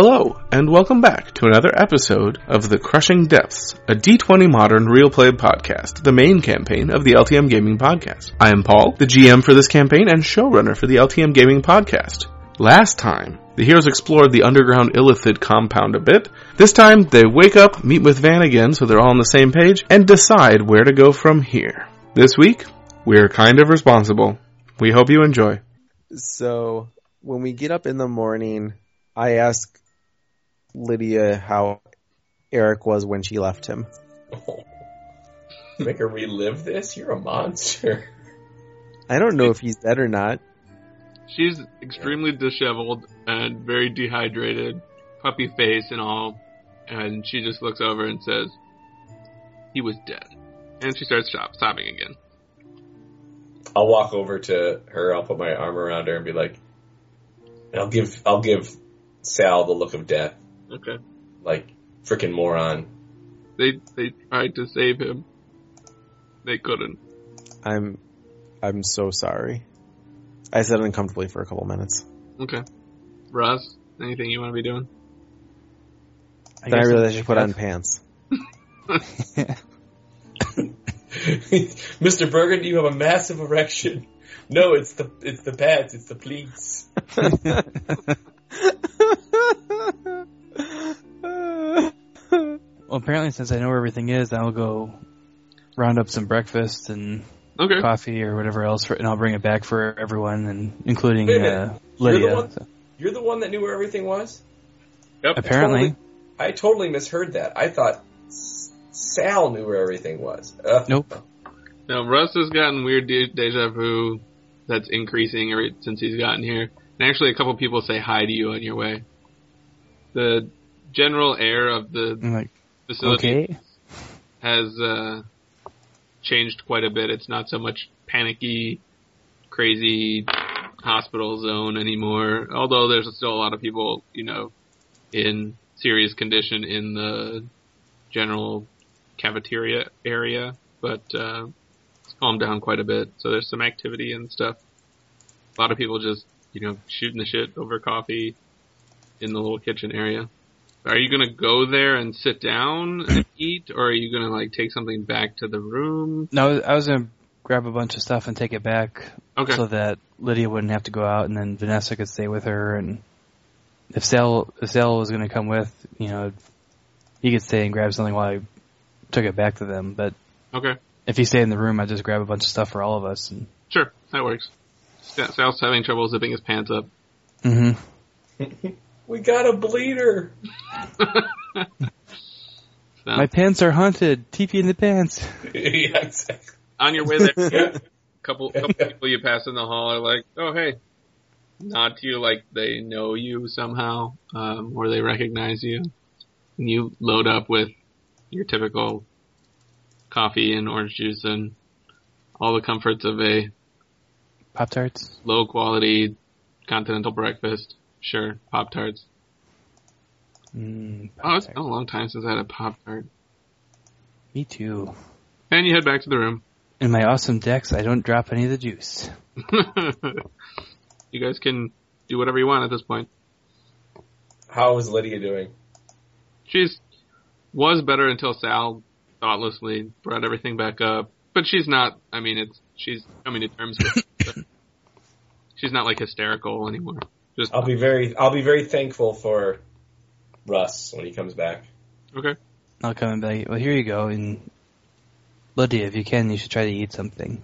Hello, and welcome back to another episode of The Crushing Depths, a D20 Modern Real Play podcast, the main campaign of the LTM Gaming Podcast. I am Paul, the GM for this campaign and showrunner for the LTM Gaming Podcast. Last time, the heroes explored the underground Illithid compound a bit. This time, they wake up, meet with Van again so they're all on the same page, and decide where to go from here. This week, we're kind of responsible. We hope you enjoy. So when we get up in the morning, I ask Lydia how Eric was when she left him. Make her relive this? You're a monster. I don't know if he's dead or not. She's extremely disheveled and very dehydrated, puppy face and all, and she just looks over and says, "He was dead," and she starts shop sobbing again. I'll walk over to her. I'll put my arm around her and be like, I'll give I'll give Sal the look of death, Okay. like freaking moron. They they tried to save him. They couldn't. I'm I'm so sorry. I said uncomfortably for a couple minutes. Okay. Russ, anything you want to be doing? then I realized I should put on pants. Mr. Bergen, do you have a massive erection. No, it's the it's the pads, it's the pleats. apparently, since I know where everything is, I'll go round up some breakfast and Okay. coffee or whatever else, for, and I'll bring it back for everyone, and including Wait a minute. uh, You're the Lydia. one- So- You're the one that knew where everything was. Yep. apparently, I totally misheard that. I thought S- Sal knew where everything was. Ugh. Nope. Now Russ has gotten weird de- deja vu that's increasing every since he's gotten here. And actually, a couple people say hi to you on your way. The general air of the like, facility okay, has uh, changed quite a bit. It's not so much panicky, crazy hospital zone anymore. Although there's still a lot of people, you know, in serious condition in the general cafeteria area, but uh, it's calmed down quite a bit. So there's some activity and stuff. A lot of people just, you know, shooting the shit over coffee in the little kitchen area. Are you gonna go there and sit down and eat, or are you gonna like take something back to the room? no, I was gonna grab a bunch of stuff and take it back Okay. so that Lydia wouldn't have to go out, and then Vanessa could stay with her. And if Sal, if Sal was gonna come with, you know, he could stay and grab something while I took it back to them. But okay. if he stayed in the room, I'd just grab a bunch of stuff for all of us. And Sure. That works. Sal's having trouble zipping his pants up. hmm We got a bleeder. So, my pants are haunted. TP in the pants. yeah, exactly. on your way there, a couple couple people you pass in the hall are like, "Oh, hey," nod to you like they know you somehow, um, or they recognize you, and you load up with your typical coffee and orange juice and all the comforts of a Pop tarts. low quality continental breakfast. Sure, pop tarts. Mm, Oh, it's been a long time since I had a pop tart. Me too. And you head back to the room. In my awesome dex, I don't drop any of the juice. you guys can do whatever you want at this point. How is Lydia doing? She's was better until Sal thoughtlessly brought everything back up. But she's not. I mean, it's she's coming to terms with. it. she's not like hysterical anymore. Just I'll be very I'll be very thankful for Russ when he comes back. okay. I'll come and be well, here you go. And Lydia, if you can, you should try to eat something.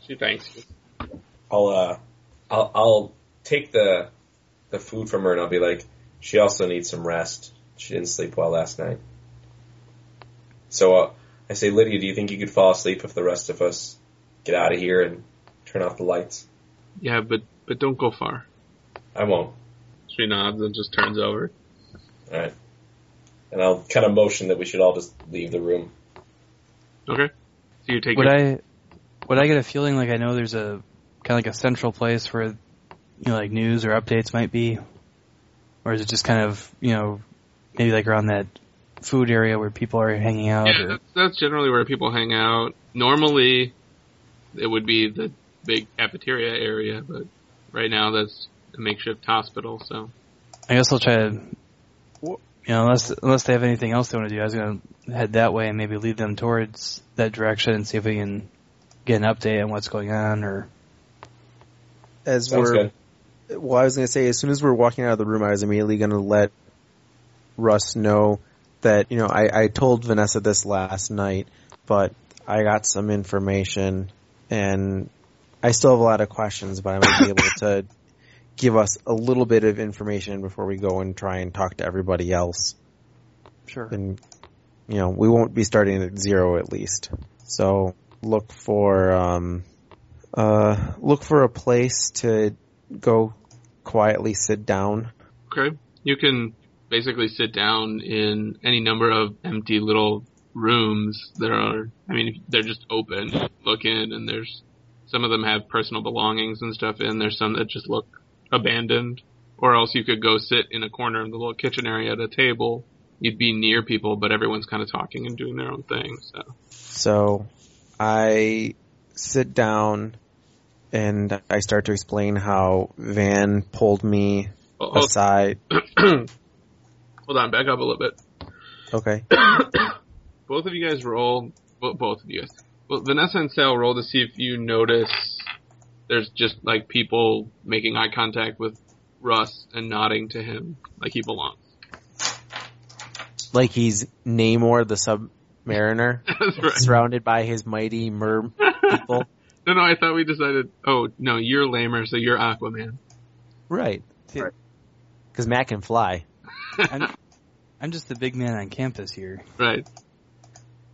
She thanks you. I'll uh I'll I'll take the the food from her and I'll be like, she also needs some rest. She didn't sleep well last night. So uh, I say, Lydia, do you think you could fall asleep if the rest of us get out of here and turn off the lights? Yeah, but but don't go far. I won't. She nods and just turns over. All right. And I'll kind of motion that we should all just leave the room. Okay. So you take Would your, I, would I get a feeling like I know there's a kind of like a central place where, you know, like news or updates might be, or is it just kind of, you know, maybe like around that food area where people are hanging out? Yeah, or, that's, that's generally where people hang out. Normally, it would be the big cafeteria area, but right now that's a makeshift hospital. So I guess I'll try to, you know, unless unless they have anything else they want to do, I was gonna head that way and maybe lead them towards that direction and see if we can get an update on what's going on. Or As Sounds we're good. well, I was going to say as soon as we're walking out of the room, I was immediately going to let Russ know that you know I, I told Vanessa this last night, but I got some information and I still have a lot of questions, but I might be able to give us a little bit of information before we go and try and talk to everybody else. sure, And you know we won't be starting at zero at least. So look for um, uh, look for a place to go quietly sit down. Okay. You can basically sit down in any number of empty little rooms that are, I mean, they're just open. You Look in and there's, some of them have personal belongings and stuff in. There's some that just look abandoned. Or else you could go sit in a corner in the little kitchen area at a table. You'd be near people, but everyone's kind of talking and doing their own thing. So, So I sit down and I start to explain how Van pulled me Well, hold, aside. hold on, back up a little bit. Okay. both of you guys roll. Well, both of you guys. Well, Vanessa and Sal roll to see if you notice there's just like people making eye contact with Russ and nodding to him like he belongs. Like he's Namor the Submariner, right. surrounded by his mighty mer people. No, no, I thought we decided. Oh no, you're lamer, so you're Aquaman. Right. Right. Because Matt can fly. I'm, I'm just the big man on campus here. Right.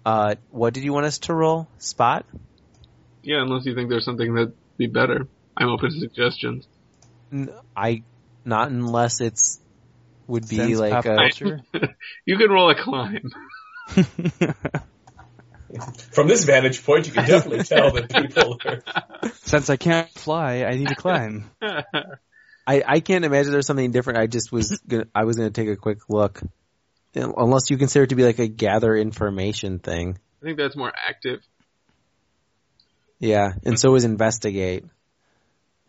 Uh, what did you want us to roll? Spot? Yeah, unless you think there's something that'd be better. I'm open to suggestions. I not unless it's, would be Sense like a, culture. You can roll a climb. From this vantage point, you can definitely tell that people are. Since I can't fly, I need to climb. I, I can't imagine there's something different. I just was gonna, I was gonna take a quick look. Unless you consider it to be like a gather information thing. I think that's more active. Yeah, and so is investigate.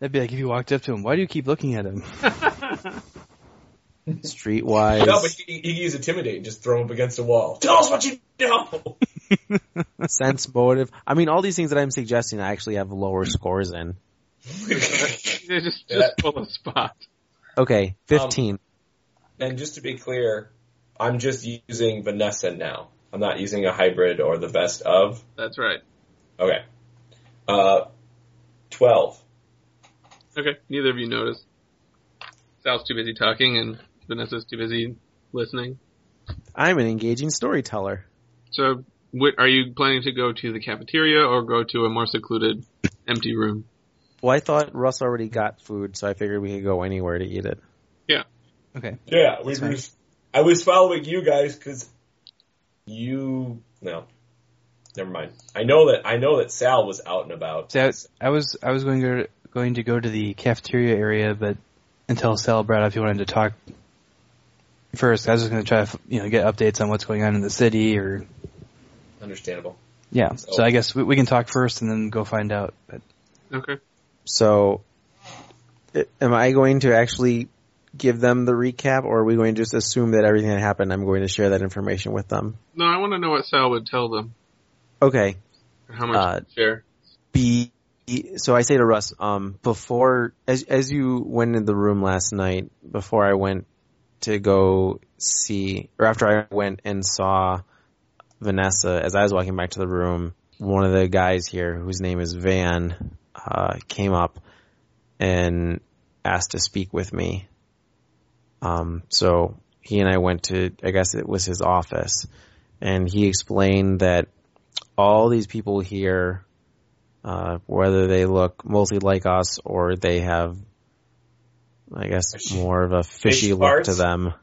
That'd be like if you walked up to him. Why do you keep looking at him? Streetwise. No, but he, he can use intimidate and just throw him up against a wall. Tell us what you know. sense motive. I mean, all these things that I'm suggesting, I actually have lower scores in. Just just Yeah. full of spot. Okay, um, 15. and just to be clear, I'm just using Vanessa now. I'm not using a hybrid or the best of. That's right. Okay. Uh, twelve. Okay, neither of you notice. Sal's too busy talking and Vanessa's too busy listening. I'm an engaging storyteller. So, what, are you planning to go to the cafeteria or go to a more secluded, empty room? Well, I thought Russ already got food, so I figured we could go anywhere to eat it. Yeah. Okay. Yeah, we were I was following you guys because you no, never mind. I know that I know that Sal was out and about. So I, I was I was going to going to go to the cafeteria area, but until Sal brought up he wanted to talk first, I was just going to try to you know get updates on what's going on in the city or Understandable. yeah. So I guess we, we can talk first and then go find out. But Okay. So, am I going to actually give them the recap, or are we going to just assume that everything that happened, I'm going to share that information with them? No, I want to know what Sal would tell them. Okay. How much Uh, share. Be so I say to Russ, um, before as as you went in the room last night, before I went to go see, or after I went and saw Vanessa, as I was walking back to the room, one of the guys here, whose name is Van, uh, came up and asked to speak with me. Um, so he and I went to, I guess it was his office, and he explained that all these people here, uh, whether they look mostly like us or they have, I guess, more of a fishy fish look parts? to them,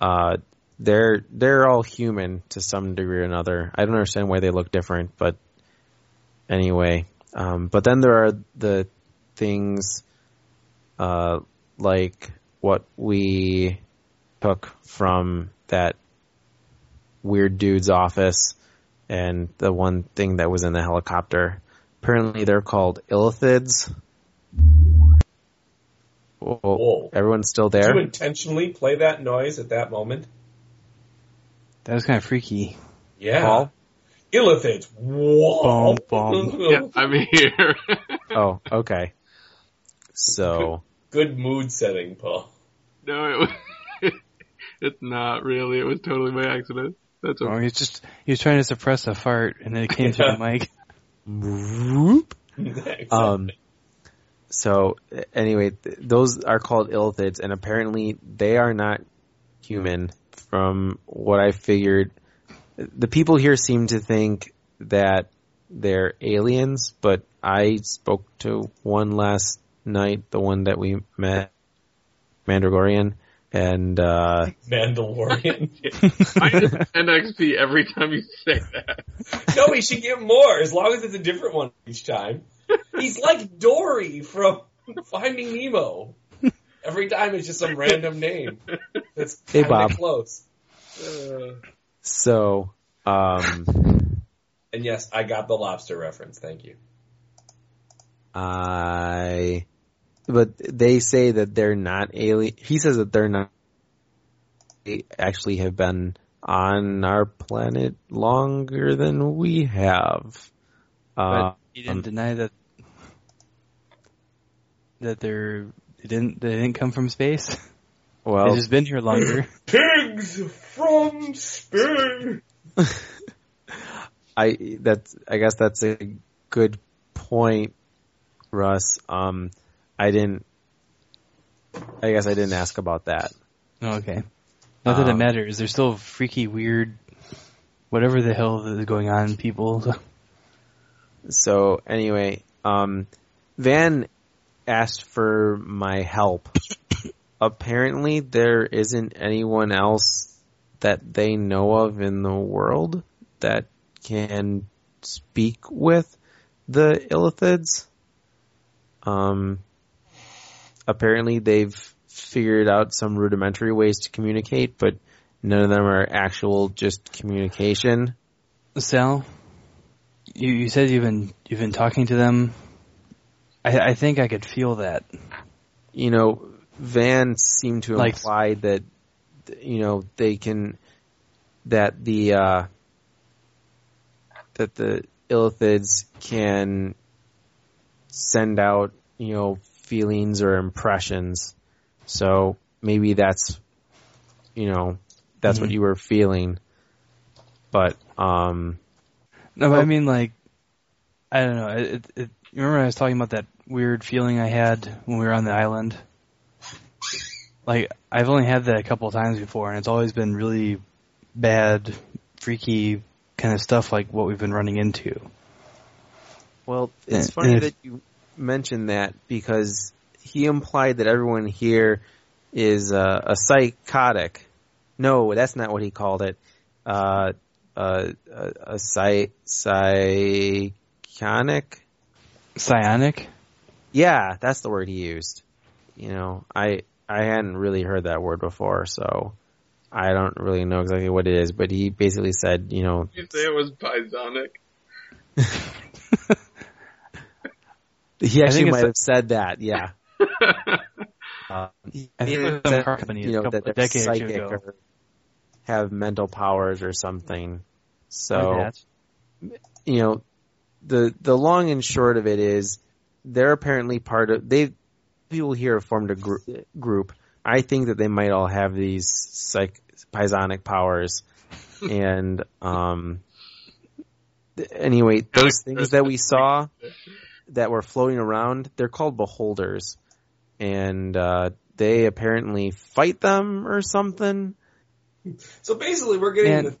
uh, they're they're all human to some degree or another. I don't understand why they look different, but anyway. Um, but then there are the things uh, like what we took from that weird dude's office and the one thing that was in the helicopter. Apparently they're called illithids. Well, Whoa. everyone's still Did you there. intentionally play that noise at that moment? That was kind of freaky. Yeah. Paul? Illithids. Whoa. Bum, bum. Yeah, I'm here. Oh, okay. So, Good mood setting, Paul. no, it was, it's not really. It was totally by accident. That's Oh, he's just he was trying to suppress a fart, and then it came through the mic. whoop. Exactly. Um, so anyway, th- those are called illithids, and apparently they are not human. From what I figured, the people here seem to think that they're aliens, but I spoke to one last night, the one that we met, Mandragorian, and uh, Mandalorian. Minus 10 XP every time you say that. no, he should get more as long as it's a different one each time. He's like Dory from Finding Nemo. Every time it's just some random name. That's Hey, Bob. close. Uh, so um, And yes, I got the lobster reference. Thank you. I, but they say that they're not alien. He says that they're not. They actually have been on our planet longer than we have. Uh, But he didn't deny that that they're they didn't they didn't come from space. Well, they've just been here longer. Pigs from Spain. I that's I guess that's a good point, Russ. Um, I didn't. I guess I didn't ask about that. Okay. Not that it Um, matters. They're still freaky, weird, whatever the hell is going on, people. So anyway, um, Van asked for my help. Apparently, there isn't anyone else that they know of in the world that can speak with the Illithids. Um, apparently, they've figured out some rudimentary ways to communicate, but none of them are actual just communication. Sal, you, you said you've been you've been talking to them. I, I think I could feel that. you know, Van seemed to Like- imply that, you know, they can, that the, uh, that the Illithids can send out, you know, feelings or impressions. So maybe that's, you know, that's what Mhm. you were feeling. But, um, No, but. I mean, like, I don't know. It, it, it, you remember I was talking about that weird feeling I had when we were on the island? Like, I've only had that a couple of times before, and it's always been really bad, freaky kind of stuff like what we've been running into. Well, it's And- funny and that you mentioned that because he implied that everyone here is uh, a psychotic. No, that's not what he called it. Uh, uh, a, a psy, psychonic? Psionic? Yeah, that's the word he used. You know, I I hadn't really heard that word before, so I don't really know exactly what it is. But he basically said, you know, you say it was Pisonic? he actually might a- have said that. Yeah. Uh, I think it was some company you know, couple- that a they're decade or two psychic ago. or have mental powers or something. So, you know, the the long and short of it is they're apparently part of they people here have formed a group group. I think that they might all have these psych pisonic powers and um anyway, those things that we saw that were floating around, they're called beholders. And uh they apparently fight them or something. So basically, we're getting the,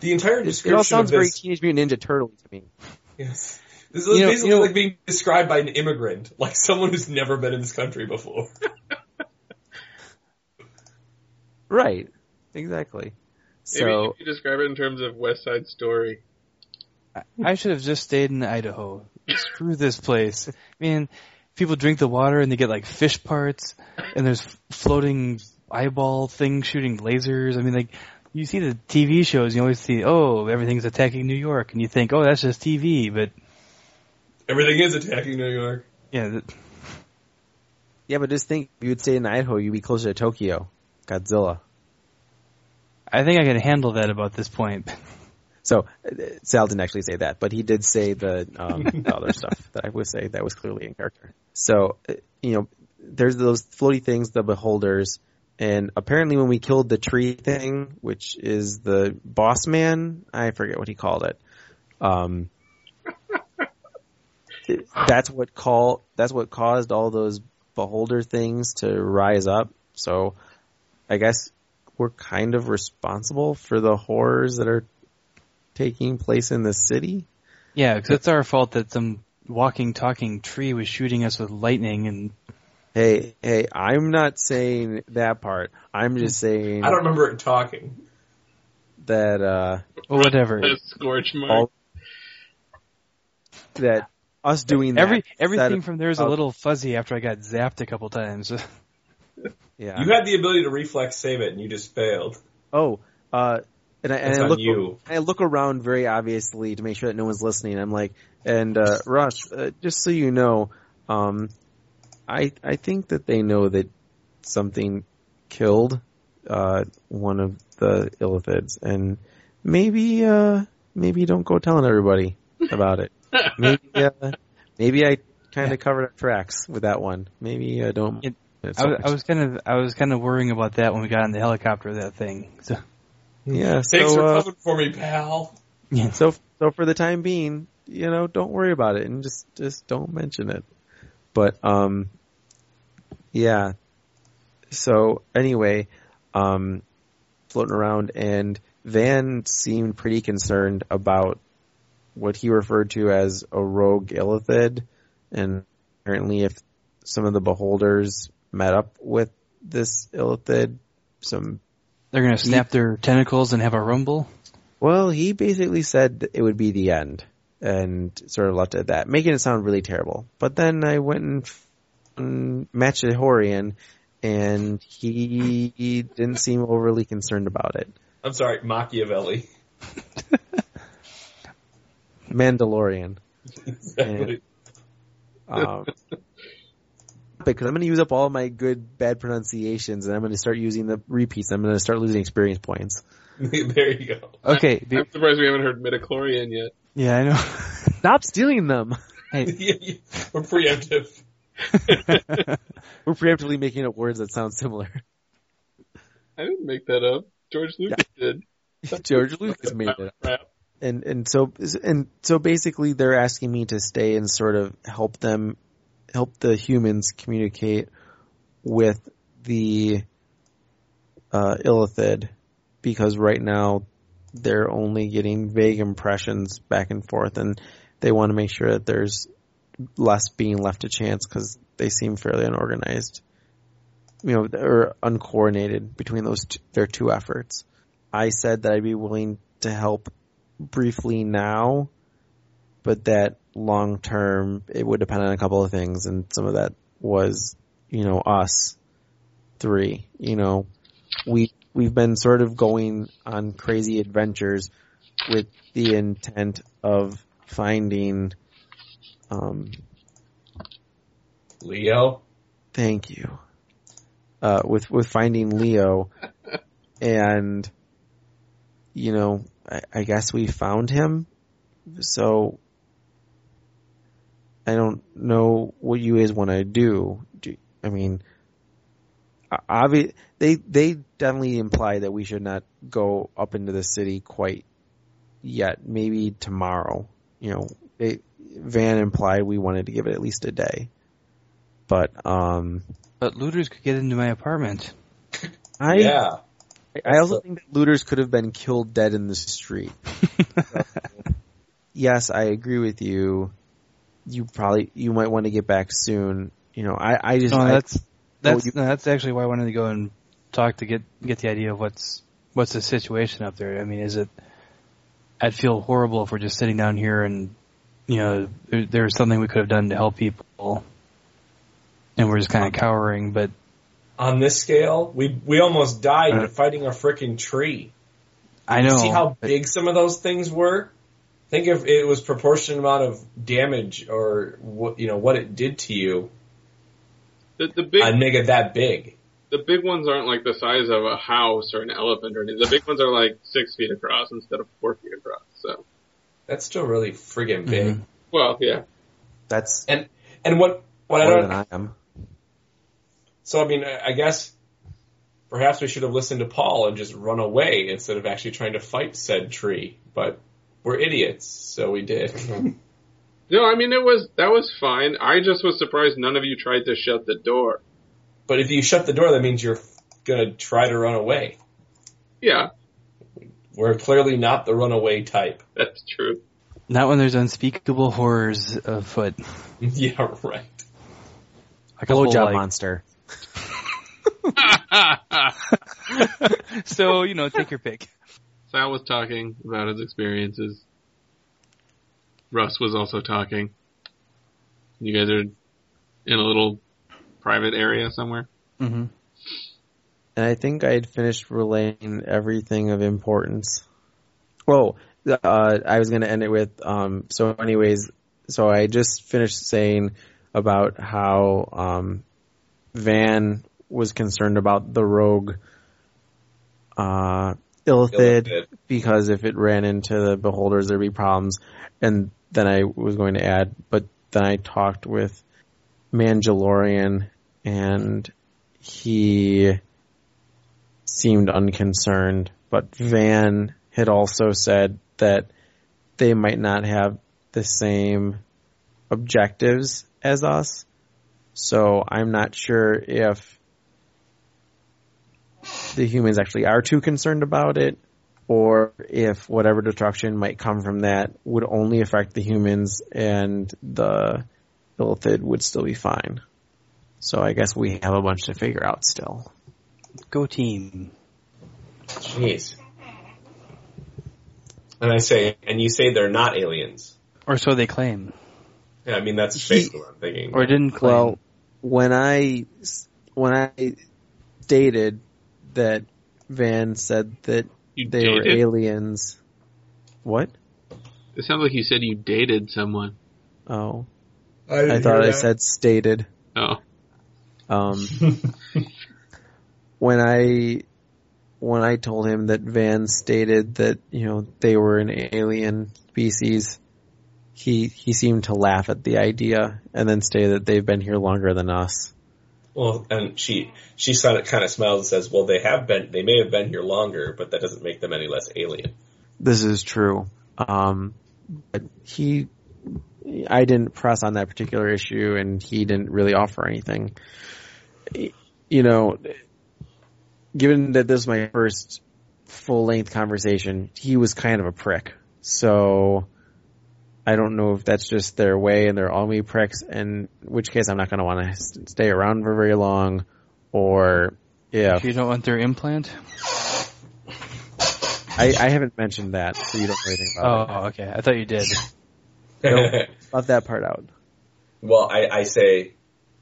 the entire description it all sounds of very this. Teenage Mutant Ninja Turtle to me. Yes. This is You know- basically you know- like being described by an immigrant, like someone who's never been in this country before. Right. Exactly. Maybe So if you describe it in terms of West Side Story. I should have just stayed in Idaho. Screw this place. I mean, people drink the water and they get like fish parts, and there's floating eyeball things shooting lasers. I mean, like you see the TV shows, you always see, oh, everything's attacking New York, and you think, oh, that's just TV, but Everything is attacking New York. yeah, th- Yeah, but just think, if you would stay in Idaho, you'd be closer to Tokyo. Godzilla. I think I can handle that about this point. So Sal didn't actually say that, but he did say the, um, the other stuff that I would say that was clearly in character. So uh, you know, there's those floaty things, the beholders, and apparently when we killed the tree thing, which is the boss man, I forget what he called it. Um, that's what call that's what caused all those beholder things to rise up. So I guess we're kind of responsible for the horrors that are taking place in the city. Yeah, because it's our fault that some walking, talking tree was shooting us with lightning, and Hey, hey, I'm not saying that part. I'm just saying I don't remember it talking. that uh well, whatever. Scorch mark. all that us doing that Every everything set from there is a little fuzzy after I got zapped a couple times. yeah. You had the ability to reflex save it, and you just failed. Oh, uh, and I, and I look, you. I look around very obviously to make sure that no one's listening. I'm like, and uh, Russ, uh, just so you know, um, I I think that they know that something killed uh, one of the illithids, and maybe uh, maybe don't go telling everybody about it. maybe uh, maybe I kind of covered our tracks with that one. Maybe uh, don't. It- I, was- I was kind of I was kind of worrying about that when we got on the helicopter. That thing. So yeah. Thanks so, for uh, coming for me, pal. yeah. So so for the time being, you know, don't worry about it and just just don't mention it. But um yeah. So anyway, um floating around and Van seemed pretty concerned about what he referred to as a rogue illithid and apparently if some of the beholders met up with this illithid some They're gonna snap their tentacles and have a rumble. Well, he basically said it would be the end and sort of left it at that, making it sound really terrible. But then I went and, f- and matched Horian and he, he didn't seem overly concerned about it. I'm sorry, Machiavelli. Mandalorian. Exactly. Um, because I'm going to use up all my good bad pronunciations and I'm going to start using the repeats. I'm going to start losing experience points. there you go. Okay. the- I'm surprised we haven't heard midichlorian yet. yeah, I know. Stop stealing them. Yeah, yeah, We're preemptive. We're preemptively making up words that sound similar. I didn't make that up. George Lucas did. George Lucas made it. Crap. and and so and so basically they're asking me to stay and sort of help them help the humans communicate with the uh illithid because right now they're only getting vague impressions back and forth and they want to make sure that there's less being left to chance because they seem fairly unorganized you know or uncoordinated between those t- their two efforts. I said that i'd be willing to help briefly now, but that long term it would depend on a couple of things, and some of that was, you know, us three. You know, we we've been sort of going on crazy adventures with the intent of finding. Um, Leo. thank you. Uh, with with finding Leo, and you know, I, I guess we found him. So I don't know what you guys want to do. do. I mean, obvi- they they definitely imply that we should not go up into the city quite yet. Maybe tomorrow. You know, they, Van implied we wanted to give it at least a day. But um, But looters could get into my apartment. I yeah. I also think that looters could have been killed dead in the street. yes, I agree with you. You probably you might want to get back soon. You know, I I just No, I- that's that's you- no, that's actually why I wanted to go and talk to get get the idea of what's what's the situation up there. I mean, is it? I'd feel horrible if we're just sitting down here and you know there, there's something we could have done to help people, and we're just kind of cowering. But On this scale, we we almost died Uh, fighting a freaking tree. I know. See how but- big some of those things were? Think if it was proportionate amount of damage or what you know what it did to you. The, the big I'd make it that big. the big ones aren't like the size of a house or an elephant or anything. The big ones are like six feet across instead of four feet across. So, That's still really friggin' big. Mhm. well, yeah. That's And and what what I don't than I am. So I mean, I I guess perhaps we should have listened to Paul and just run away instead of actually trying to fight said tree. But we're idiots, so we did. No, I mean it was that was fine. I just was surprised none of you tried to shut the door. but if you shut the door, that means you're gonna try to run away. Yeah, We're clearly not the runaway type. that's true. Not when there's unspeakable horrors afoot. yeah, right. Like a whole, Blowjob like- monster. so you know, take your pick. Sal was talking about his experiences. Russ was also talking. You guys are in a little private area somewhere. hmm And I think I had finished relaying everything of importance. Oh, uh, I was going to end it with, um, so anyways, so I just finished saying about how, um, Van was concerned about the rogue, uh, Illithid, Illithid. because if it ran into the beholders, there'd be problems. And then I was going to add, but then I talked with Mandalorian and he seemed unconcerned, but Van had also said that they might not have the same objectives as us. So I'm not sure if the humans actually are too concerned about it or if whatever destruction might come from that would only affect the humans and the Illithid would still be fine. So I guess we have a bunch to figure out still. Go team. Jeez. And I say, and you say they're not aliens. Or so they claim. Yeah, I mean that's He- basically what I'm thinking. Or didn't claim. Well, when I when I stated that Van said that You they were aliens, what? It sounds like you said you dated someone. Oh, I, I thought I said stated. Oh, Um, when I when I told him that Van stated that you know they were an alien species, he he seemed to laugh at the idea and then say that they've been here longer than us. Well, and she she kind of smiles and says, "Well, they have been. They may have been here longer, but that doesn't make them any less alien." This is true. Um, he, I didn't press on that particular issue, and he didn't really offer anything. You know, given that this is my first full length conversation, he was kind of a prick. So I don't know if that's just their way and they're all me pricks, in which case I'm not going to want to stay around for very long, or if you don't want their implant? I, I haven't mentioned that, so you don't know anything about it. Oh, okay. I thought you did. Left that part out. well, I, I say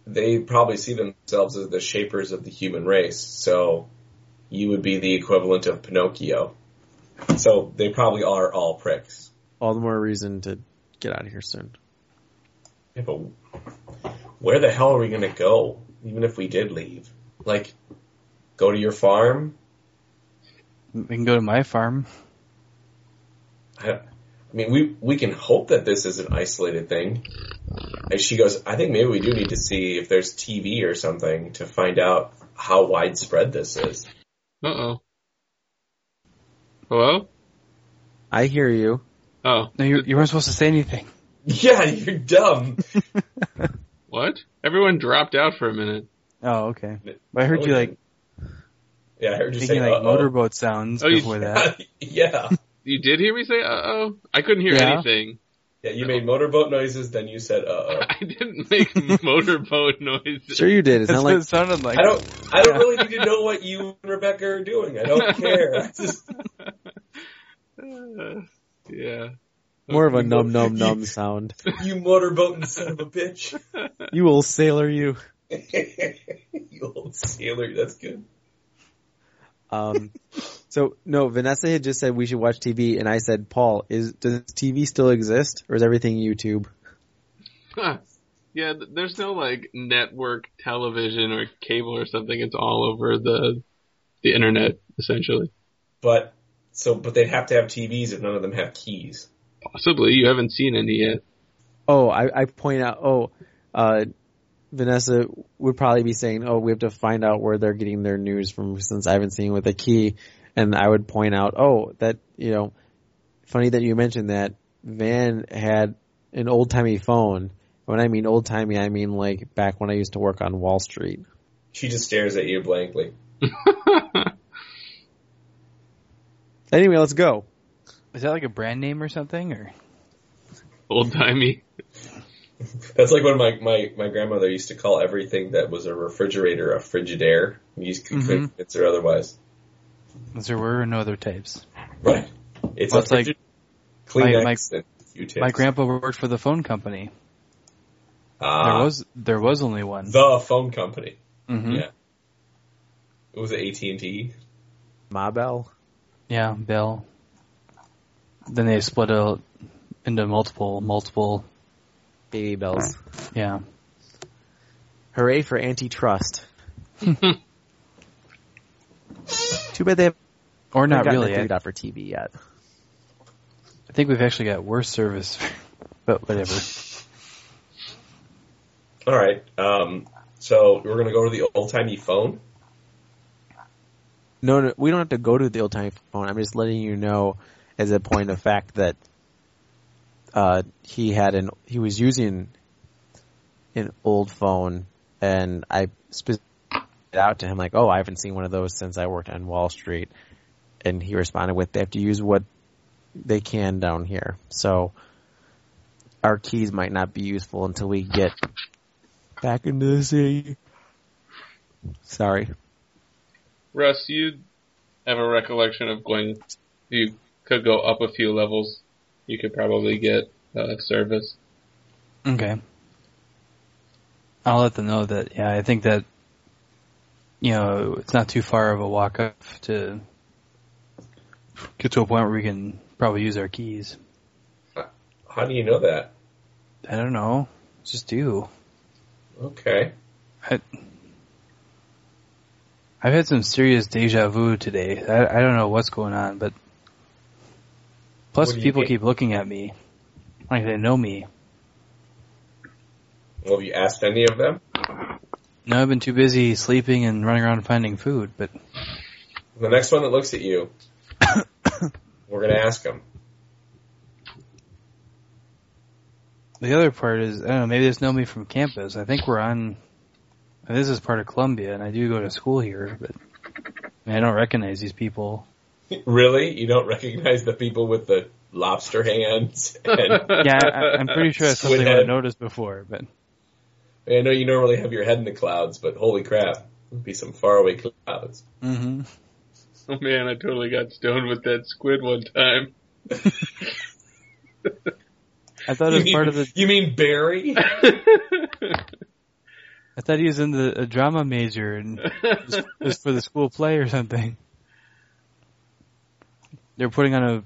they probably see themselves as the shapers of the human race. So you would be the equivalent of Pinocchio. So they probably are all pricks. All the more reason to get out of here soon. Yeah, but where the hell are we gonna go? Even if we did leave, like, go to your farm? We can go to my farm. I, I mean, we we can hope that this is an isolated thing. And she goes, I think maybe we do need to see if there's TV or something to find out how widespread this is. uh oh. Hello? I hear you. Oh, No, you, you weren't supposed to say anything. Yeah, you're dumb. what? Everyone dropped out for a minute. Oh, okay. But I heard you like Yeah, I heard you say making like uh-oh. motorboat sounds Oh, you- before that. yeah. You did hear me say uh oh? I couldn't hear Yeah. anything. Yeah, you made motorboat noises, then you said uh-oh. I didn't make motorboat noises. Sure you did. It's That's not what like it sounded like. I don't I don't really need to know what you and Rebecca are doing. I don't care. I just Uh, yeah. more of a You- num num num sound. you motorboating son of a bitch. You old sailor, you. you old sailor, that's good. Um, so no, Vanessa had just said we should watch TV, and I said, Paul, is does TV still exist, or is everything YouTube? Huh. Yeah, there's no like network television or cable or something. It's all over the the internet essentially. But so, but they'd have to have TVs if none of them have keys. Possibly you haven't seen any yet. Oh, I, I point out. Oh, uh, Vanessa would probably be saying, "Oh, we have to find out where they're getting their news from since I haven't seen with a key." And I would point out, "Oh, that you know, funny that you mentioned that Van had an old timey phone. When I mean old timey, I mean like back when I used to work on Wall Street." She just stares at you blankly. Anyway, let's go. Is that like a brand name or something? Or Old timey. That's like when my, my, my grandmother used to call everything that was a refrigerator a Frigidaire. You just couldn't Mhm. convince her otherwise. there were no other types. Right. It's Well, it's like- Frigid- Kleenex my- and My grandpa worked for the phone company. Ah, There was there was only one. the phone company. hmm Yeah. It was AT&T. Ma Bell. Yeah, Bell. Then they split out into multiple, multiple. Baby bells. Yeah. Hooray for antitrust. Too bad they haven't Or not really. it I, figured out for TV yet. I think we've actually got worse service, but whatever. All right. Um, so we're gonna go to the old timey phone. No, no, we don't have to go to the old timey phone. I'm just letting you know as a point of fact that uh, he had an he was using an old phone, and I spit out to him like, "Oh, I haven't seen one of those since I worked on Wall Street," and he responded with, "They have to use what they can down here." So our keys might not be useful until we get back into the city. Sorry. Russ, you have a recollection of going. You could go up a few levels. You could probably get uh, service. Okay. I'll let them know that, yeah, I think that, you know, it's not too far of a walk up to get to a point where we can probably use our keys. How do you know that? I don't know. Just do. Okay. I, I've had some serious deja vu today. I, I don't know what's going on, but plus What do you people keep looking at me like they know me. Well, have you asked any of them? No, I've been too busy sleeping and running around finding food, but The next one that looks at you, we're gonna ask them. The other part is, I don't know, maybe they just know me from campus. I think we're on, this is part of Columbia, and I do go to school here, but I, mean, I don't recognize these people. Really? You don't recognize the people with the lobster hands? And Yeah, I, I'm pretty sure that's something Squid I've head. noticed before, but I know you normally have your head in the clouds, but holy crap, it'd be some faraway clouds. hmm Oh man, I totally got stoned with that squid one time. I thought it was mean, part of the, you mean Barry? I thought he was in the a drama major and it was for the school play or something. They're putting on a,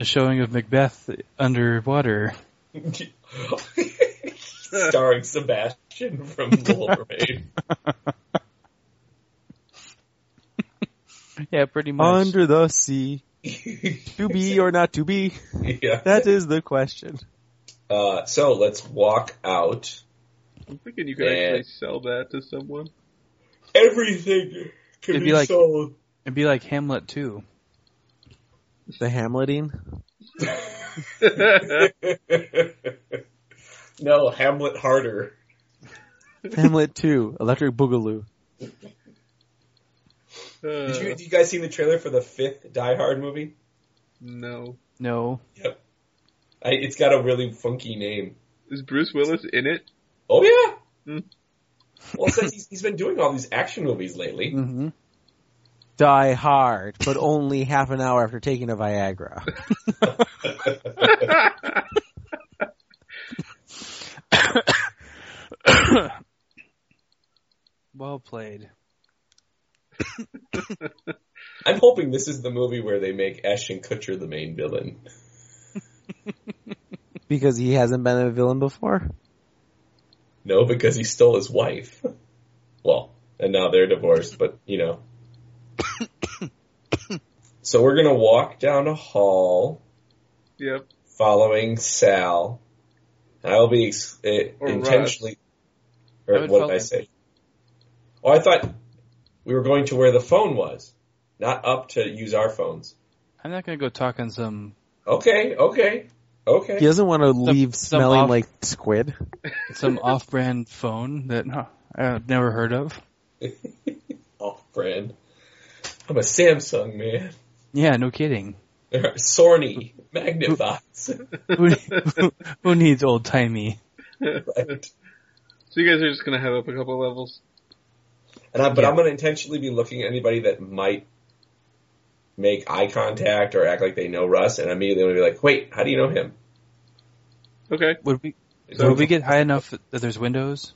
a showing of Macbeth underwater. Starring Sebastian from Little Mermaid. Yeah, pretty much. Under the sea, to be or not to be, yeah. that is the question. Uh, so let's walk out. I'm thinking you could Yeah. actually sell that to someone. Everything can It'd be, be like- sold. It'd be like Hamlet too. The Hamleting. no, Hamlet harder. Hamlet 2, Electric Boogaloo. Uh, Did you, did you guys see the trailer for the fifth Die Hard movie? no. No. Yep. I, it's got a really funky name. Is Bruce Willis in it? Oh yeah. Hmm. Well, since he's, he's been doing all these action movies lately. Mm-hmm. Die hard, but only half an hour after taking a Viagra. well played. I'm hoping this is the movie where they make Ashton Kutcher the main villain. Because he hasn't been a villain before? No, because he stole his wife. well, and now they're divorced, but you know. so we're gonna walk down a hall Yep. following Sal. I'll be ex- uh, Or intentionally. I Or what did I say? Oh, I thought we were going to where the phone was, not up to use our phones. I'm not gonna go talk on some Okay, okay, okay. He doesn't want to leave some smelling off- like squid. some off-brand phone that huh, I've never heard of. Off brand. I'm a Samsung man. Yeah, no kidding. Sony, Magnavox. Who, who needs old timey? right. So you guys are just gonna have up a couple levels. And I, but Yeah. I'm going to intentionally be looking at anybody that might make eye contact or act like they know Russ, and immediately I'm going to be like, "Wait, how do you know him?" Okay. Would we So- would we get high enough that there's windows?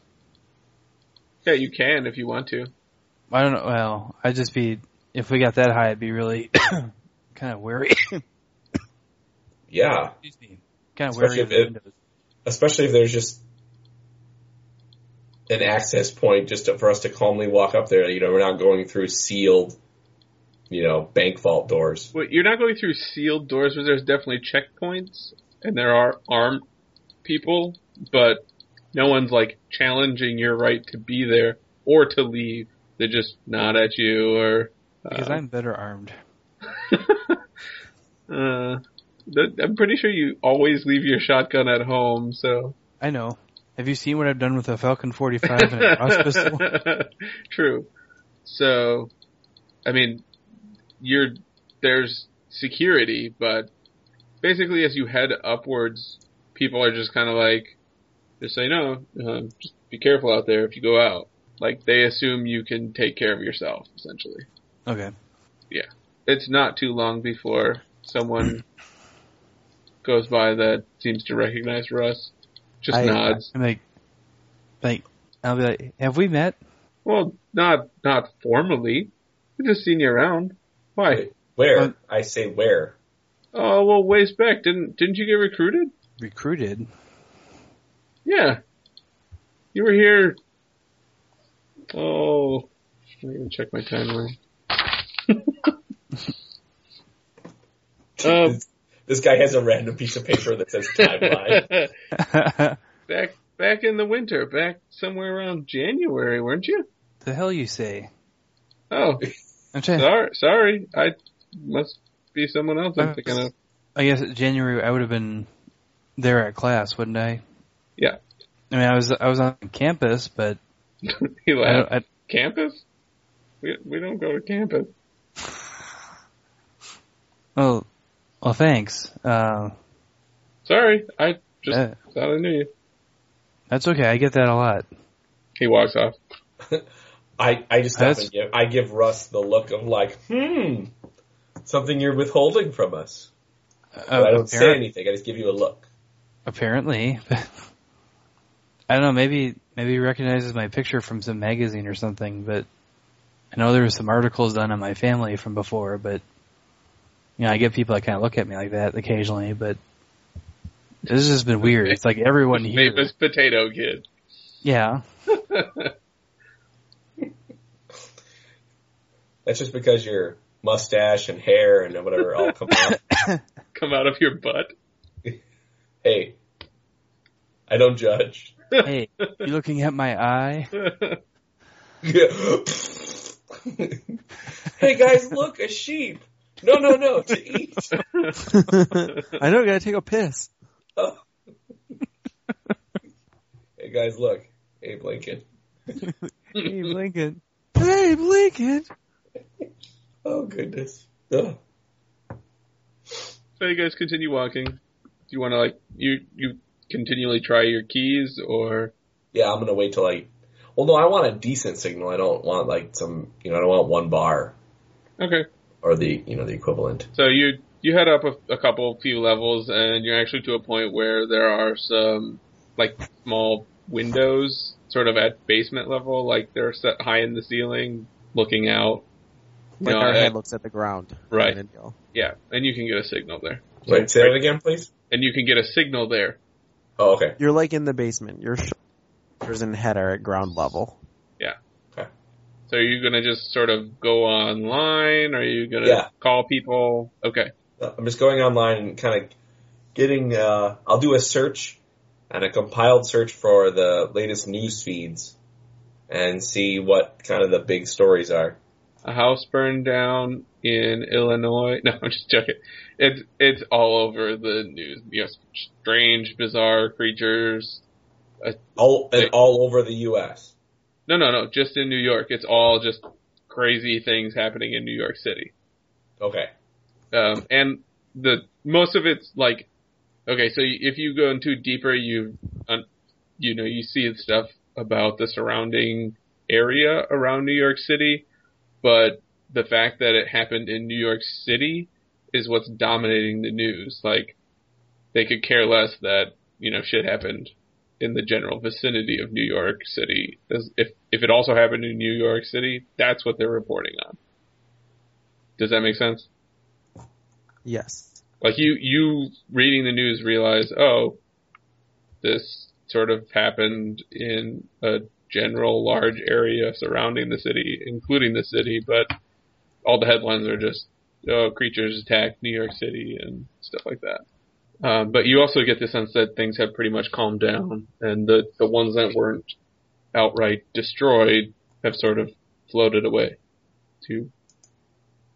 Yeah, you can if you want to. I don't know. Well, I'd just be if we got that high, I'd be really kind of wary. yeah, Kind of Especially wary of the if it- windows. especially if there's just an access point just to, for us to calmly walk up there. You know, we're not going through sealed, you know, bank vault doors. Well, you're not going through sealed doors, but there's definitely checkpoints, and there are armed people, but no one's like challenging your right to be there or to leave. They just nod at you or. Because Uh, I'm better armed. uh, th- I'm pretty sure you always leave your shotgun at home, so. I know. Have you seen what I've done with a Falcon 45 and a cross pistol? True. So, I mean, you're there's security, but basically, as you head upwards, people are just kind of like, just say no, um, just be careful out there if you go out. Like they assume you can take care of yourself, essentially. Okay. Yeah, it's not too long before someone goes by that seems to recognize Russ. Just I- nods. I'm like, like, I'll be like, have we met? Well, not not formally. We've just seen you around. Why? Where? Uh, I say where. Oh well, ways back. Didn't didn't you get recruited? Recruited? Yeah, you were here. Oh, let me check my timeline. um, This guy has a random piece of paper that says timeline. back back in the winter, back somewhere around January, weren't you? the hell you say? Oh, I'm trying. sorry, sorry. I must be someone else I'm Uh, thinking of. I guess January I would have been there at class, wouldn't I? Yeah. I mean, I was I was on campus, but he laughed. don't, I, Campus? We we don't go to campus. well, well, thanks. Uh, Sorry, I just uh, thought I knew you. that's okay. I get that a lot. He walks off. I, I just stop That's- give, I give Russ the look of like, hmm, something you're withholding from us. But I don't say anything. I just give you a look. Apparently, I don't know. Maybe maybe he recognizes my picture from some magazine or something. But I know there were some articles done on my family from before. But you know, I get people that kind of look at me like that occasionally. But this has been weird. It's like everyone here. Famous potato kid. Yeah, That's just because your mustache and hair and whatever all come out. Come out of your butt. Hey, I don't judge. hey, you looking at my eye? hey guys, look, a sheep. No, no, no, to eat. I know, I gotta take a piss. Oh. hey guys, look, Abe Lincoln. Hey, Lincoln. Hey, Lincoln. Oh goodness. Ugh. So you guys continue walking. Do you want to like you you continually try your keys or Yeah, I'm gonna wait till I. Well, no, I want a decent signal. I don't want like some, you know, I don't want one bar okay? or the, you know, the equivalent. So you you head up a, a couple few levels and you're actually to a point where there are some like small windows sort of at basement level, like they're set high in the ceiling, looking out. Like No, our I- head looks at the ground. Right. Kind of deal. Yeah, and you can get a signal there. Wait, say that again, please. And you can get a signal there. Oh, okay. You're like in the basement. You're sh- shoulders and head are at ground level. Yeah. Okay. So are you gonna just sort of go online? Or are you gonna Yeah. call people? Okay. I'm just going online and kind of getting. Uh, I'll do a search and a compiled search for the latest news feeds and see what kind of the big stories are. A house burned down in Illinois. No, I'm just joking. It's it's all over the news. Yes, strange, bizarre creatures. All and all over the U.S. No, no, no. Just in New York. It's all just crazy things happening in New York City. Okay. Um, and the most of it's like, okay, so if you go into deeper, you, you know, you see stuff about the surrounding area around New York City, but the fact that it happened in New York City is what's dominating the news. Like, they could care less that you know shit happened in the general vicinity of New York City. If if it also happened in New York City, that's what they're reporting on. Does that make sense? Yes. Like you, you reading the news realize, oh, this sort of happened in a general large area surrounding the city, including the city, but all the headlines are just, oh, creatures attack New York City and stuff like that. Um, but you also get the sense that things have pretty much calmed down and the, the ones that weren't outright destroyed have sort of floated away to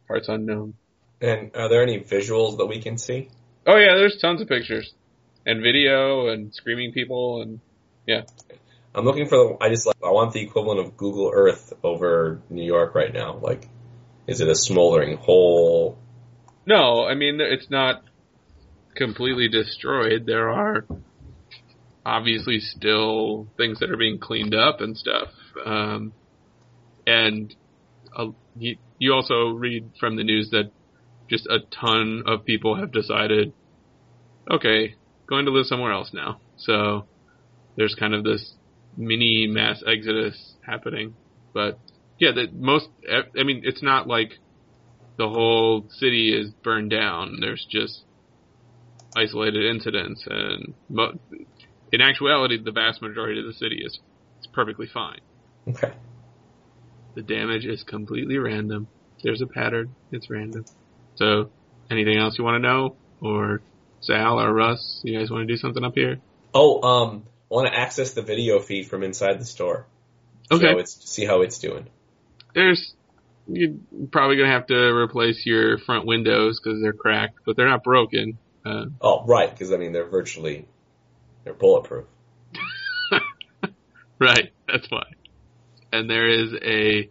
parts unknown. And are there any visuals that we can see? Oh yeah, there's tons of pictures and video and screaming people and I'm looking for the. I just like. I want the equivalent of Google Earth over New York right now. Like, is it a smoldering hole? no, I mean it's not completely destroyed. There are obviously still things that are being cleaned up and stuff. Um, and uh, you also read from the news that just a ton of people have decided, okay, going to live somewhere else now. So there's kind of this mini mass exodus happening. But yeah, that most, I mean, it's not like the whole city is burned down. There's just isolated incidents and mo- in actuality, the vast majority of the city is, is perfectly fine. Okay. The damage is completely random. There's a pattern. It's random. So, anything else you want to know? Or Sal or Russ, you guys want to do something up here? Oh, um, I want to access the video feed from inside the store. Okay. how it's see how it's doing. There's, you're probably gonna have to replace your front windows because they're cracked, but they're not broken. Uh, Oh, right, because I mean they're virtually they're bulletproof. Right, that's why. And there is a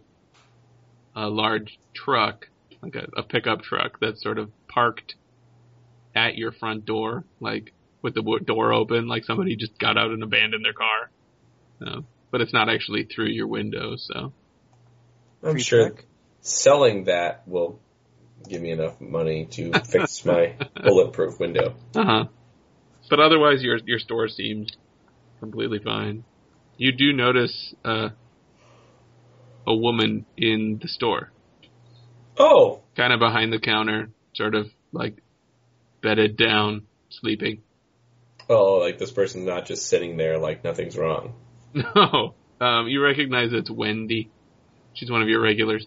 a large truck, like a, a pickup truck that's sort of parked at your front door, like with the door open, like somebody just got out and abandoned their car. Uh, but it's not actually through your window, so I'm Free sure check? selling that will give me enough money to fix my bulletproof window. uh huh. But otherwise, your your store seems completely fine. You do notice uh, a woman in the store. Oh, kind of behind the counter, sort of like bedded down, sleeping. Oh, like this person's not just sitting there like nothing's wrong. No, um, you recognize it's Wendy. She's one of your regulars,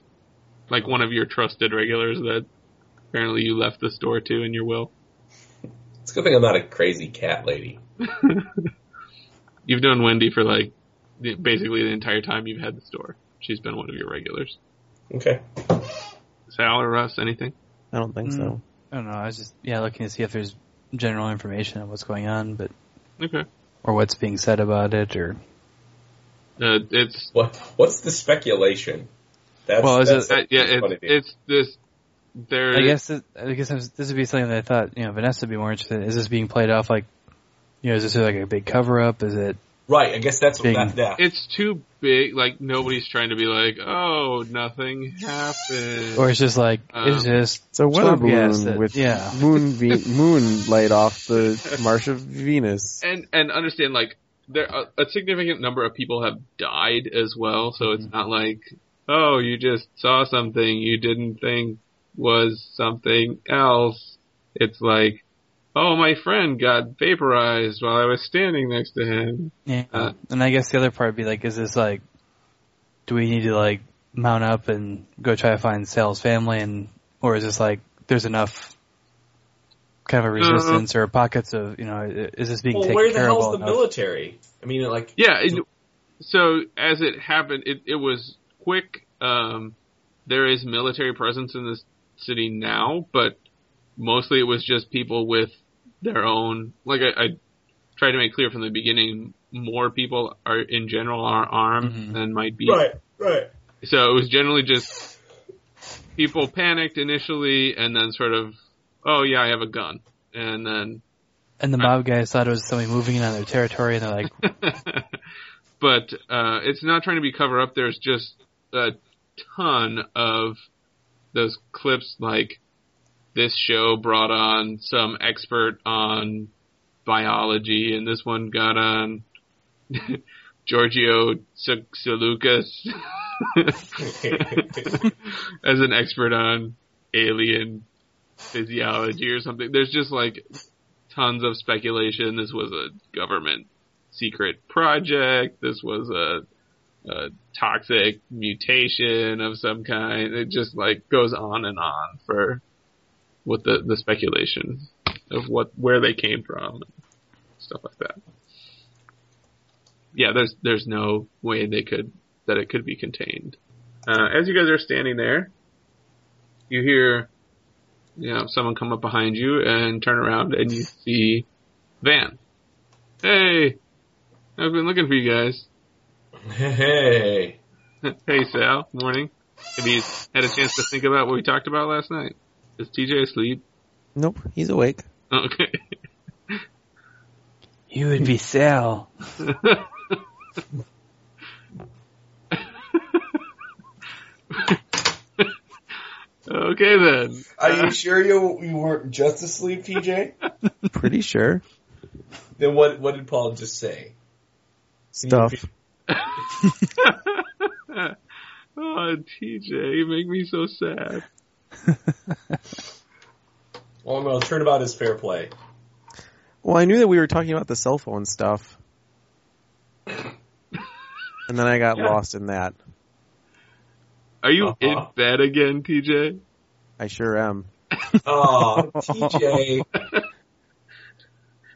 like one of your trusted regulars that apparently you left the store to in your will. It's a good thing I'm not a crazy cat lady. You've known Wendy for like basically the entire time you've had the store. She's been one of your regulars. Okay. Sal or Russ, anything? I don't think so. I don't know. I was just yeah looking to see if there's general information on what's going on, but Okay. or what's being said about it, or Uh, it's What What's the speculation? That's, Well, that's it- uh, yeah, that's funny it's, to me. it's this. There, I guess it, I guess this this would be something that I thought you know Vanessa would be more interested. in. Is this being played off like you know is this like a big cover up? Is it right. I guess that's what Big- that, it's too big. Like nobody's trying to be like, oh, nothing happened. or it's just like it's Um, just It's a weather Swamp balloon that- with yeah. moon ve- moon light off the marsh of Venus. and and understand like there a, a significant number of people have died as well. So it's not like oh, you just saw something you didn't think was something else. It's like oh, my friend got vaporized while I was standing next to him. Yeah. Uh, and I guess the other part would be like, is this like, do we need to like mount up and go try to find Sal's family and, or is this like, there's enough kind of a resistance or pockets of, you know, is this being Well, taken care of? where the hell's the enough? military? I mean, like, Yeah. It, so as it happened, it, it was quick. Um, there is military presence in this city now, but mostly it was just people with their own. Like I, I tried to make clear from the beginning, more people are in general are armed Mhm. than might be. right, right. So it was generally just people panicked initially, and then sort of, oh yeah, I have a gun, and then And the mob guys thought it was somebody moving in on their territory and they're like, but uh, it's not trying to be cover up. There's just a ton of those clips like this show brought on some expert on biology, and this one got on Giorgio Tsoukalos as an expert on alien physiology or something. There's just like tons of speculation. This was a government secret project. This was a, a toxic mutation of some kind. It just like goes on and on for what the, the speculation of what, where they came from and stuff like that. Yeah, there's, there's no way they could, that it could be contained. Uh, as you guys are standing there, you hear, you know, someone come up behind you and turn around and you see Van. Hey, I've been looking for you guys. Hey. hey Sal, morning. Have you had a chance to think about what we talked about last night? Is TJ asleep? Nope, he's awake. Okay. you would be Sal. okay then. Are you sure you you weren't just asleep, TJ? Pretty sure. then what what did Paul just say? Stuff. oh, TJ, you make me so sad. Well, no, turnabout is fair play. Well, I knew that we were talking about the cell phone stuff. And then I got Yeah. lost in that. Are you Uh-huh. in bed again, TJ? I sure am. Oh, TJ.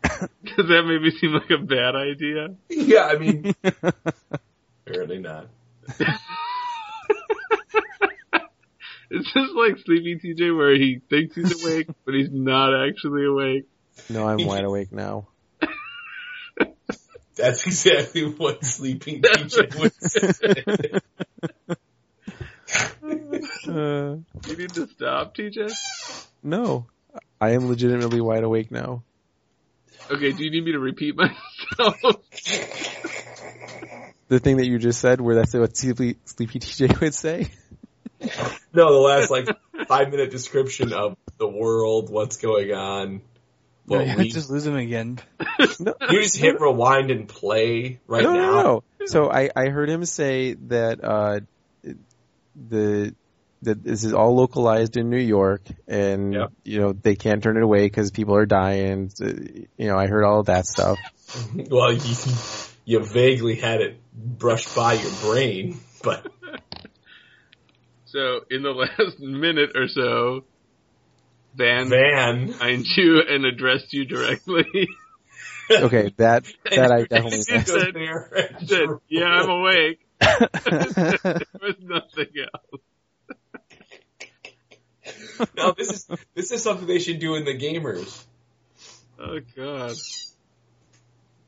Does that maybe seem like a bad idea? Yeah, I mean, apparently not. It's just like Sleepy TJ where he thinks he's awake, but he's not actually awake. No, I'm wide awake now. That's exactly what sleeping TJ would say. Uh, You need to stop, TJ? no, I am legitimately wide awake now. Okay, do you need me to repeat myself? The thing that you just said, where that's what Sleepy, Sleepy TJ would say. No, the last like five minute description of the world, what's going on. No, What you we, just lose him again. No, you just hit rewind and play right no, now. no, no. So I, I heard him say that uh, the that this is all localized in New York, and Yep. you know they can't turn it away because people are dying. You know, I heard all of that stuff. Well, you, you vaguely had it brushed by your brain, but so, in the last minute or so, Van Van. behind you and addressed you directly. Okay, that that I definitely said- there and said, yeah, I'm awake. there was nothing else. No, this is this is something they should do in the gamers. Oh god.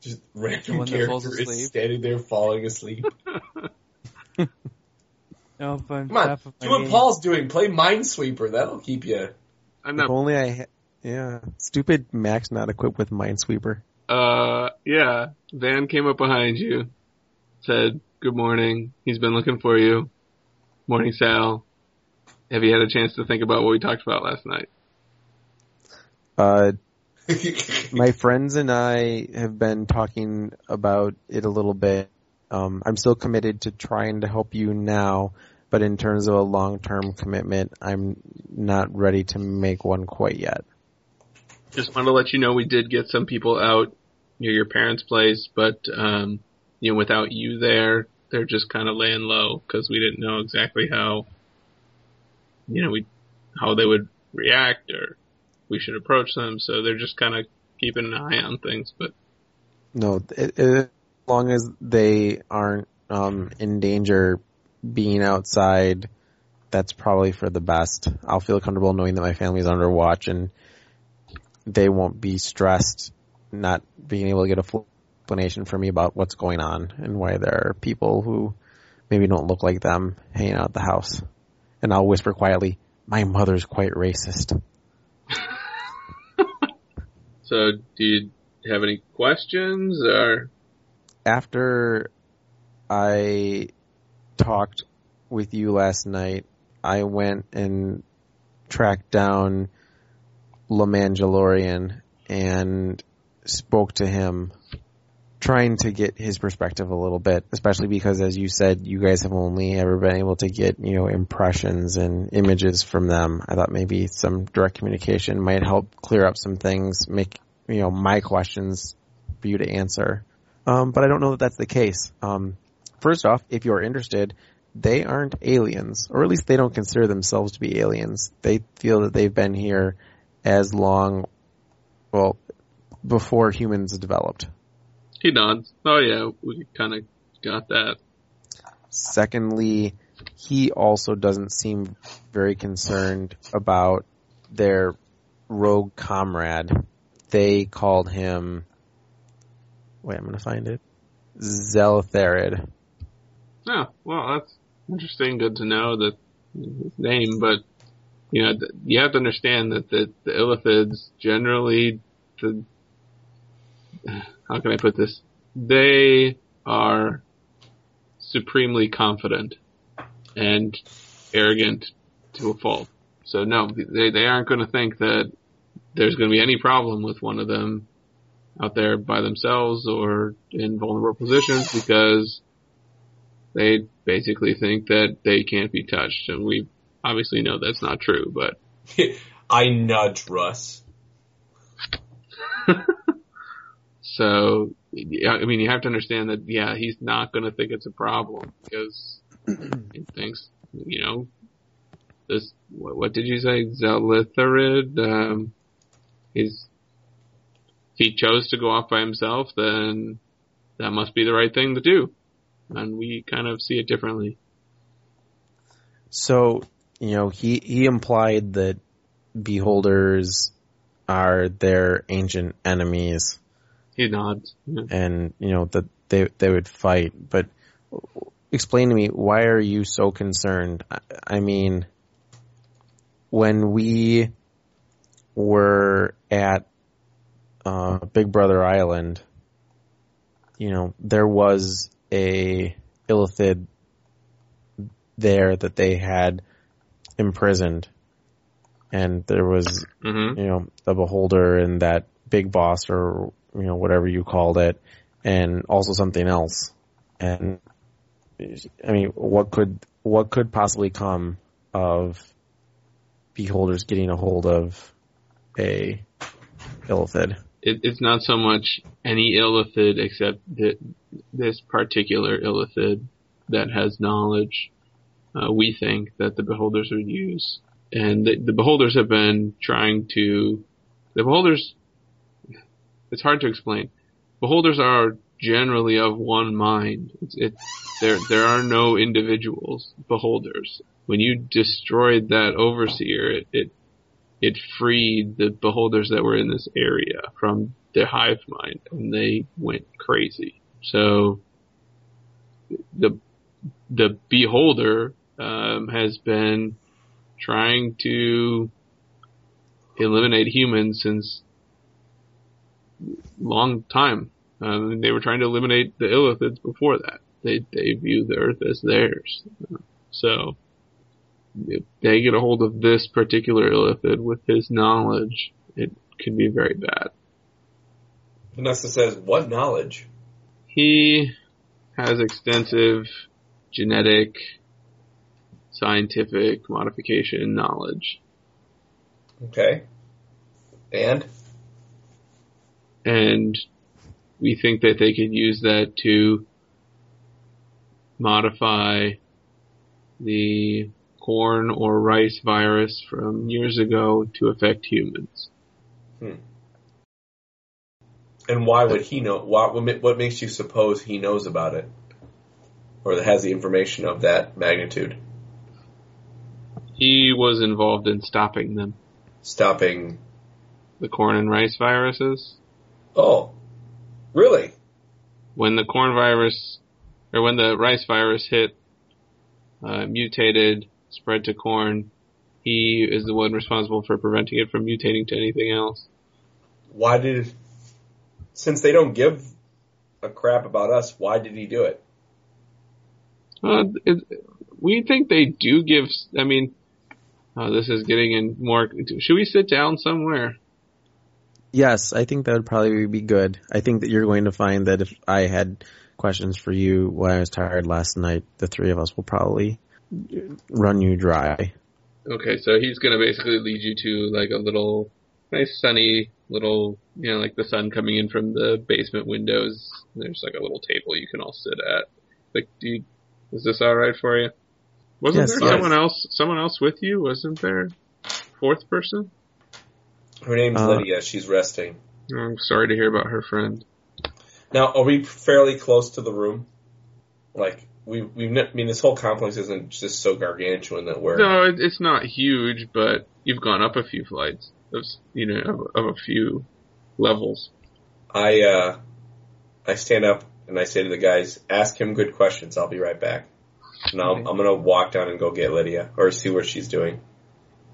Just random One character is standing there falling asleep. No, but Come on, do what Paul's doing. Play Minesweeper. That'll keep you. I'm If only I, ha- yeah, stupid Max not equipped with Minesweeper. uh, yeah, Van came up behind you, said, good morning, he's been looking for you. Morning, Sal. Have you had a chance to think about what we talked about last night? Uh, my friends and I have been talking about it a little bit. Um, I'm still committed to trying to help you now, but in terms of a long-term commitment, I'm not ready to make one quite yet. Just want to let you know we did get some people out near your parents' place, but um, you know, without you there, they're just kind of laying low because we didn't know exactly how, you know, we how they would react or we should approach them. So they're just kind of keeping an eye on things. But No, it, it, as long as they aren't um, in danger being outside, that's probably for the best. I'll feel comfortable knowing that my family's under watch and they won't be stressed not being able to get a full explanation for me about what's going on and why there are people who maybe don't look like them hanging out at the house. And I'll whisper quietly, my mother's quite racist. so, do you have any questions or? after I talked with you last night, I went and tracked down Lemandalorian and spoke to him, trying to get his perspective a little bit, especially because, as you said, you guys have only ever been able to get, you know, impressions and images from them. I thought maybe some direct communication might help clear up some things, make, you know, my questions for you to answer. Um, but I don't know that that's the case. Um, first off, if you're interested, they aren't aliens, or at least they don't consider themselves to be aliens. They feel that they've been here as long, well, before humans developed. He nods. Oh yeah, we kind of got that. Secondly, he also doesn't seem very concerned about their rogue comrade. They called him Wait, I'm gonna find it. Zeltharid. Oh, well, that's interesting. Good to know that his name, but you know, you have to understand that the, the Illithids generally, the how can I put this? They are supremely confident and arrogant to a fault. So no, they they aren't going to think that there's going to be any problem with one of them out there by themselves or in vulnerable positions because they basically think that they can't be touched. And we obviously know that's not true, but. I nudge Russ. so, I mean, you have to understand that, yeah, he's not going to think it's a problem because he thinks, you know, this, what, what did you say? Zelitharid, um, he's if he chose to go off by himself, then that must be the right thing to do. And we kind of see it differently. So, you know, he, he implied that beholders are their ancient enemies. He nods. Yeah. And, you know, that they, they would fight. But explain to me, why are you so concerned? I, I mean, when we were at uh, Big Brother Island, you know, there was a Illithid there that they had imprisoned. And there was, mm-hmm. you know, the beholder and that big boss or, you know, whatever you called it, and also something else. And, I mean, what could, what could possibly come of beholders getting a hold of a Illithid? It, it's not so much any illithid except that this particular illithid that has knowledge. Uh, we think that the beholders would use, and the, the beholders have been trying to. The beholders. It's hard to explain. Beholders are generally of one mind. It's, it's there. There are no individuals beholders. When you destroyed that overseer, it, it it freed the beholders that were in this area from their hive mind and they went crazy. So the the beholder um, has been trying to eliminate humans since long time. Um, they were trying to eliminate the illithids before that. They they view the Earth as theirs. So they get a hold of this particular illithid with his knowledge, it could be very bad. Vanessa says, what knowledge? He has extensive genetic, scientific modification knowledge. Okay. And? and we think that they could use that to modify the corn or rice virus from years ago to affect humans. And why would he know? What, what makes you suppose he knows about it? Or has the information of that magnitude? He was involved in stopping them. Stopping. The corn and rice viruses. Oh. Really? When the corn virus, or when the rice virus hit, uh, mutated, spread to corn, he is the one responsible for preventing it from mutating to anything else. Why did. Since they don't give a crap about us, why did he do it? Uh, it, we think they do give. I mean, uh, this is getting in more. Should we sit down somewhere? Yes, I think that would probably be good. I think that you're going to find that if I had questions for you when I was tired last night, the three of us will probably run you dry. Okay, so he's gonna basically lead you to like a little nice sunny little, you know, like the sun coming in from the basement windows. There's like a little table you can all sit at. Like, do you, is this all right for you? Wasn't Yes, there yes. someone else, someone else with you? Wasn't there? Fourth person? Her name's Uh, Lydia. She's resting. I'm sorry to hear about her friend. Now, are we fairly close to the room? Like, we, we, I mean, this whole complex isn't just so gargantuan that we're. No, it, it's not huge, but you've gone up a few flights of, you know, of, of a few levels. I, uh, I stand up and I say to the guys, ask him good questions. I'll be right back. And I'll, Okay. I'm gonna walk down and go get Lydia, or see what she's doing.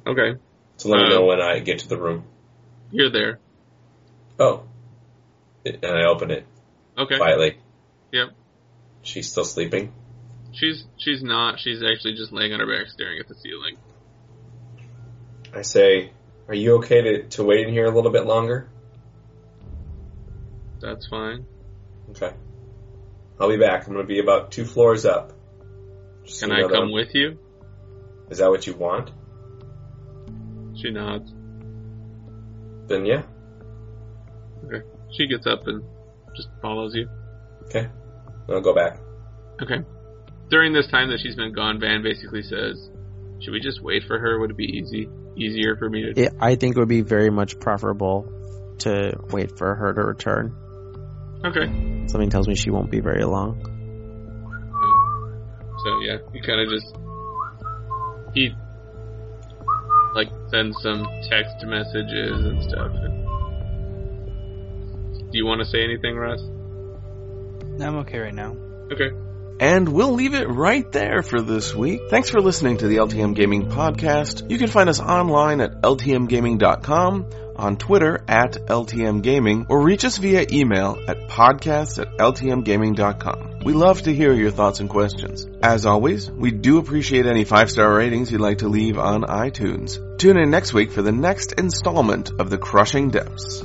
Okay, So let me Uh, know when I get to the room. you're there. Oh. And I open it Okay. quietly. Yep. She's still sleeping. She's she's not. She's actually just laying on her back, staring at the ceiling. I say, are you okay to, to wait in here a little bit longer? That's fine. Okay. I'll be back. I'm gonna be about two floors up. Just Can I come I'm- with you? Is that what you want? She nods. Then yeah. Okay. She gets up and just follows you. Okay. I'll go back. Okay. During this time that she's been gone, Van basically says, "Should we just wait for her? Would it be easy, easier for me to?" It, I think it would be very much preferable to wait for her to return. Okay. Something tells me she won't be very long. So yeah, he kind of just he like sends some text messages and stuff. Do you want to say anything, Russ? I'm okay right now. Okay. And we'll leave it right there for this week. Thanks for listening to the LTM Gaming Podcast. You can find us online at ltmgaming.com, on Twitter at ltmgaming, or reach us via email at podcast at ltmgaming.com. We love to hear your thoughts and questions. As always, we do appreciate any five-star ratings you'd like to leave on iTunes. Tune in next week for the next installment of The Crushing Depths.